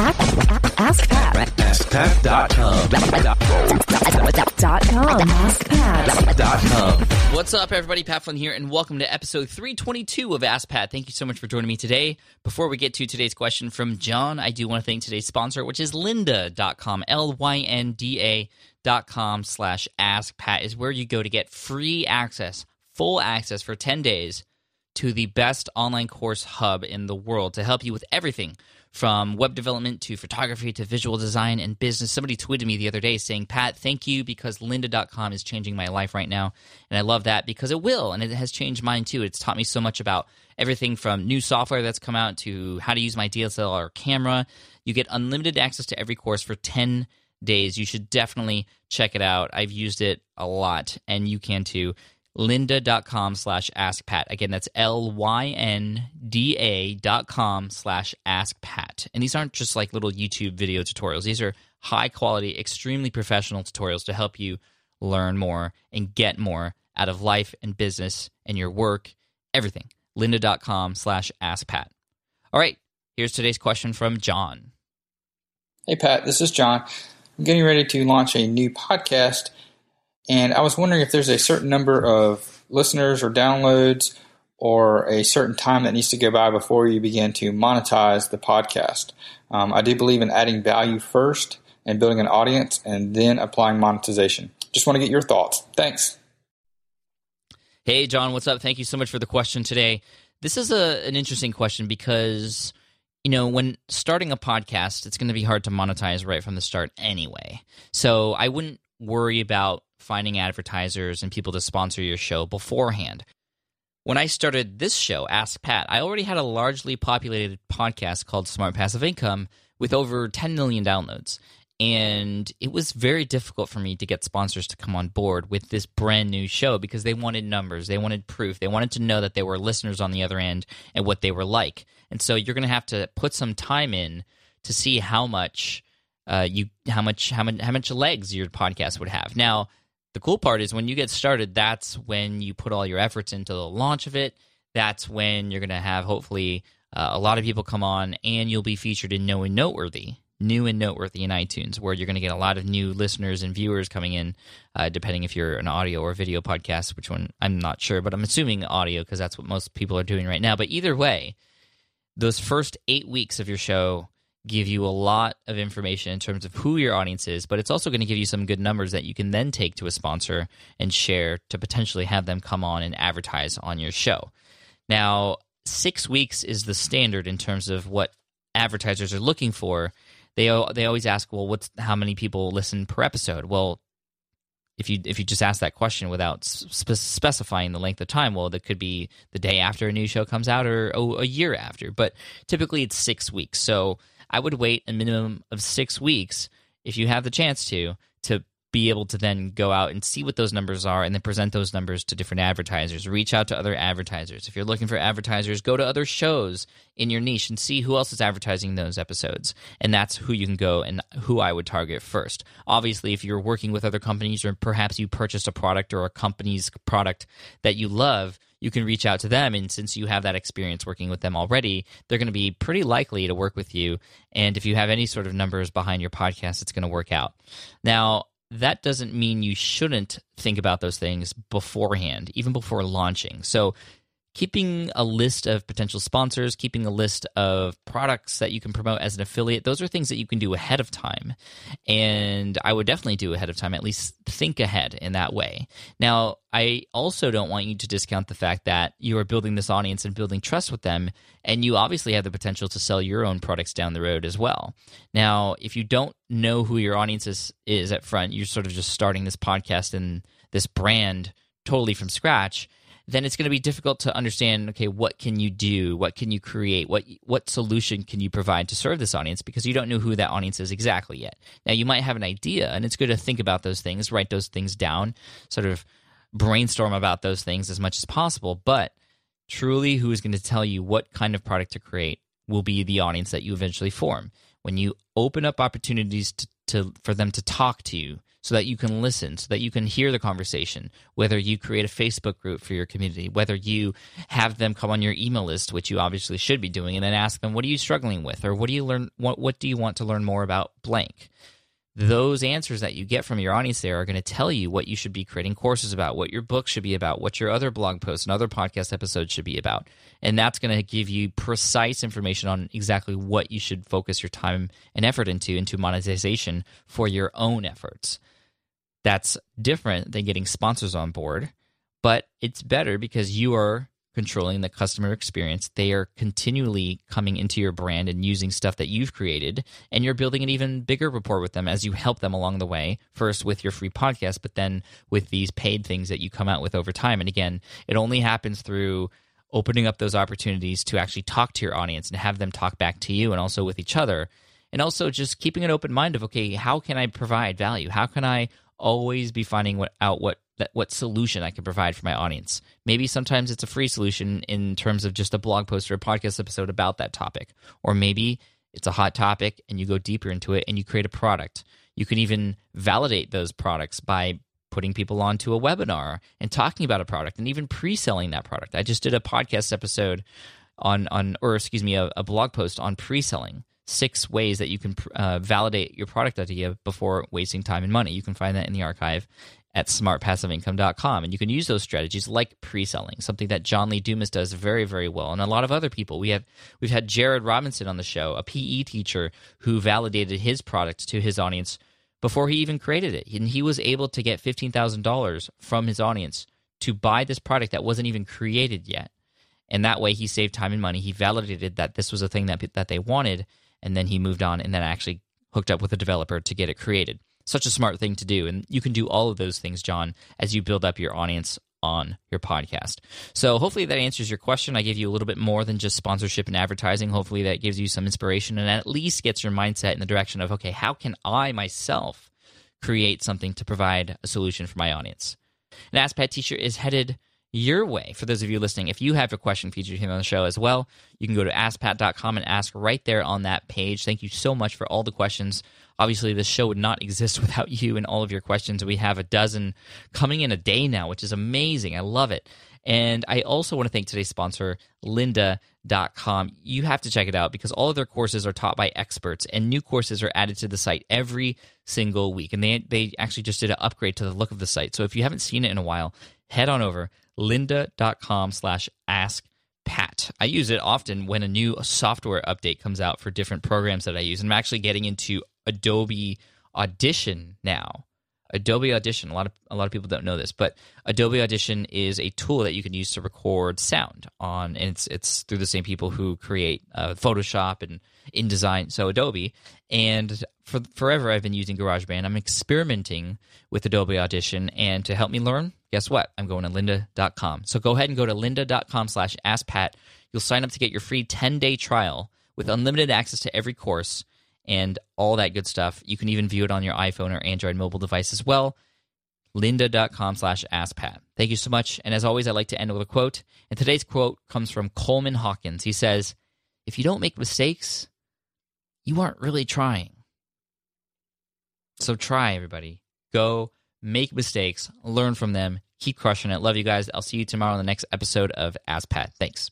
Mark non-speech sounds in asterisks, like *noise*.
Ask Pat. AskPat.com. Dot com. AskPat. What's up, everybody? Pat Flynn here, and welcome to episode 322 of Ask Pat. Thank you so much for joining me today. Before we get to today's question from John, I do want to thank today's sponsor, which is lynda.com, L-Y-N-D-A dot com slash Ask Pat is where you go to get free access, full access for 10 days to the best online course hub in the world to help you with everything from web development to photography to visual design and business. Somebody tweeted me the other day saying, Pat, thank you because lynda.com is changing my life right now. And I love that because it will. And it has changed mine too. It's taught me so much about everything from new software that's come out to how to use my DSLR camera. You get unlimited access to every course for 10 days. You should definitely check it out. I've used it a lot and you can too lynda.com slash askpat. Again, that's L-Y-N-D-A dot com slash askpat. And these aren't just like little YouTube video tutorials. These are high quality, extremely professional tutorials to help you learn more and get more out of life and business and your work, everything. lynda.com slash askpat. All right, here's today's question from John. Hey, Pat, this is John. I'm getting ready to launch a new podcast, and I was wondering if there's a certain number of listeners or downloads or a certain time that needs to go by before you begin to monetize the podcast. Um, I do believe in adding value first and building an audience and then applying monetization. Just want to get your thoughts. Thanks. Hey, John, what's up? Thank you so much for the question today. This is a, an interesting question because, you know, when starting a podcast, it's going to be hard to monetize right from the start anyway. So I wouldn't worry about finding advertisers and people to sponsor your show beforehand. When I started this show, Ask Pat, I already had a largely populated podcast called Smart Passive Income with over 10 million downloads. And it was very difficult for me to get sponsors to come on board with this brand new show because they wanted numbers, they wanted proof, they wanted to know that there were listeners on the other end and what they were like. And so you're going to have to put some time in to see how much uh, you how much how much how much legs your podcast would have. Now, the cool part is when you get started, that's when you put all your efforts into the launch of it. That's when you're going to have hopefully uh, a lot of people come on, and you'll be featured in New and Noteworthy, New and Noteworthy in iTunes, where you're going to get a lot of new listeners and viewers coming in, uh, depending if you're an audio or video podcast. Which one I'm not sure, but I'm assuming audio because that's what most people are doing right now. But either way, those first eight weeks of your show give you a lot of information in terms of who your audience is, but it's also going to give you some good numbers that you can then take to a sponsor and share to potentially have them come on and advertise on your show. Now, six weeks is the standard in terms of what advertisers are looking for. They they always ask, well, what's how many people listen per episode? Well, if you if you just ask that question without spe- specifying the length of time, well, that could be the day after a new show comes out or a year after. But typically, it's six weeks. So I would wait a minimum of six weeks if you have the chance to to be able to then go out and see what those numbers are and then present those numbers to different advertisers. Reach out to other advertisers. If you're looking for advertisers, go to other shows in your niche and see who else is advertising those episodes. And that's who you can go and who I would target first. Obviously, if you're working with other companies or perhaps you purchased a product or a company's product that you love, you can reach out to them. And since you have that experience working with them already, they're going to be pretty likely to work with you. And if you have any sort of numbers behind your podcast, it's going to work out. Now, that doesn't mean you shouldn't think about those things beforehand, even before launching. So, keeping a list of potential sponsors, keeping a list of products that you can promote as an affiliate, those are things that you can do ahead of time. And I would definitely do ahead of time, at least think ahead in that way. Now, I also don't want you to discount the fact that you are building this audience and building trust with them, and you obviously have the potential to sell your own products down the road as well. Now, if you don't know who your audience is, is at front, you're sort of just starting this podcast and this brand totally from scratch then it's going to be difficult to understand okay what can you do? What can you create? What what solution can you provide to serve this audience? Because you don't know who that audience is exactly yet. Now you might have an idea and it's good to think about those things write those things down sort of brainstorm about those things as much as possible. But truly who is going to tell you what kind of product to create will be the audience that you eventually form. When you open up opportunities to, to for them to talk to you so that you can listen, so that you can hear the conversation, whether you create a Facebook group for your community, whether you have them come on your email list, which you obviously should be doing, and then ask them, what are you struggling with? Or what do you learn what what do you want to learn more about blank? Those answers that you get from your audience there are going to tell you what you should be creating courses about, what your book should be about, what your other blog posts and other podcast episodes should be about. And that's going to give you precise information on exactly what you should focus your time and effort into into monetization for your own efforts. That's different than getting sponsors on board, but it's better because you are controlling the customer experience. They are continually coming into your brand and using stuff that you've created, and you're building an even bigger rapport with them as you help them along the way. First with your free podcast, but then with these paid things that you come out with over time. And again, it only happens through opening up those opportunities to actually talk to your audience and have them talk back to you and also with each other. And also just keeping an open mind of okay, how can I provide value? How can I always be finding what, out what that what solution I can provide for my audience. Maybe sometimes it's a free solution in terms of just a blog post or a podcast episode about that topic. Or maybe it's a hot topic and you go deeper into it and you create a product. You can even validate those products by putting people onto a webinar and talking about a product and even pre-selling that product. I just did a podcast episode on on or excuse me a, a blog post on pre-selling six ways that you can uh, validate your product idea before wasting time and money. You can find that in the archive at smartpassiveincome.com. And you can use those strategies like pre-selling, something that John Lee Dumas does very, very well, and a lot of other people. We have we've had Jarrod Robinson on the show, a PE teacher who validated his product to his audience before he even created it. And he was able to get $15,000 from his audience to buy this product that wasn't even created yet. And that way he saved time and money. He validated that this was a thing that that they wanted and then he moved on and then actually hooked up with a developer to get it created such a smart thing to do. And you can do all of those things, John, as you build up your audience on your podcast. So hopefully that answers your question. I gave you a little bit more than just sponsorship and advertising. Hopefully that gives you some inspiration and at least gets your mindset in the direction of, okay, how can I myself create something to provide a solution for my audience? An Ask Pat is headed your way. For those of you listening, if you have a question featured here on the show as well, you can go to askpat.com and ask right there on that page. Thank you so much for all the questions. Obviously, this show would not *laughs* exist without you and all of your questions. We have a dozen coming in a day now, which is amazing. I love it. And I also want to thank today's sponsor, lynda.com. You have to check it out because all of their courses are taught by experts and new courses are added to the site every single week. And they, they actually just did an upgrade to the look of the site. So if you haven't seen it in a while, head on over lynda.com slash ask Pat. I use it often when a new software update comes out for different programs that I use. I'm actually getting into Adobe Audition now. Adobe Audition. A lot of a lot of people don't know this, but Adobe Audition is a tool that you can use to record sound on, and it's it's through the same people who create uh, Photoshop and InDesign. So Adobe, and for forever I've been using GarageBand. I'm experimenting with Adobe Audition, and to help me learn, guess what? I'm going to lynda.com. So go ahead and go to lynda.com slash askpat. You'll sign up to get your free 10 day trial with unlimited access to every course and all that good stuff. You can even view it on your iPhone or Android mobile device as well. lynda.com slash askpat. Thank you so much. And as always, I like to end with a quote. And today's quote comes from Coleman Hawkins. He says, If you don't make mistakes, you aren't really trying. So try, everybody. Go make mistakes, learn from them, keep crushing it. Love you guys. I'll see you tomorrow on the next episode of Ask Pat. Thanks.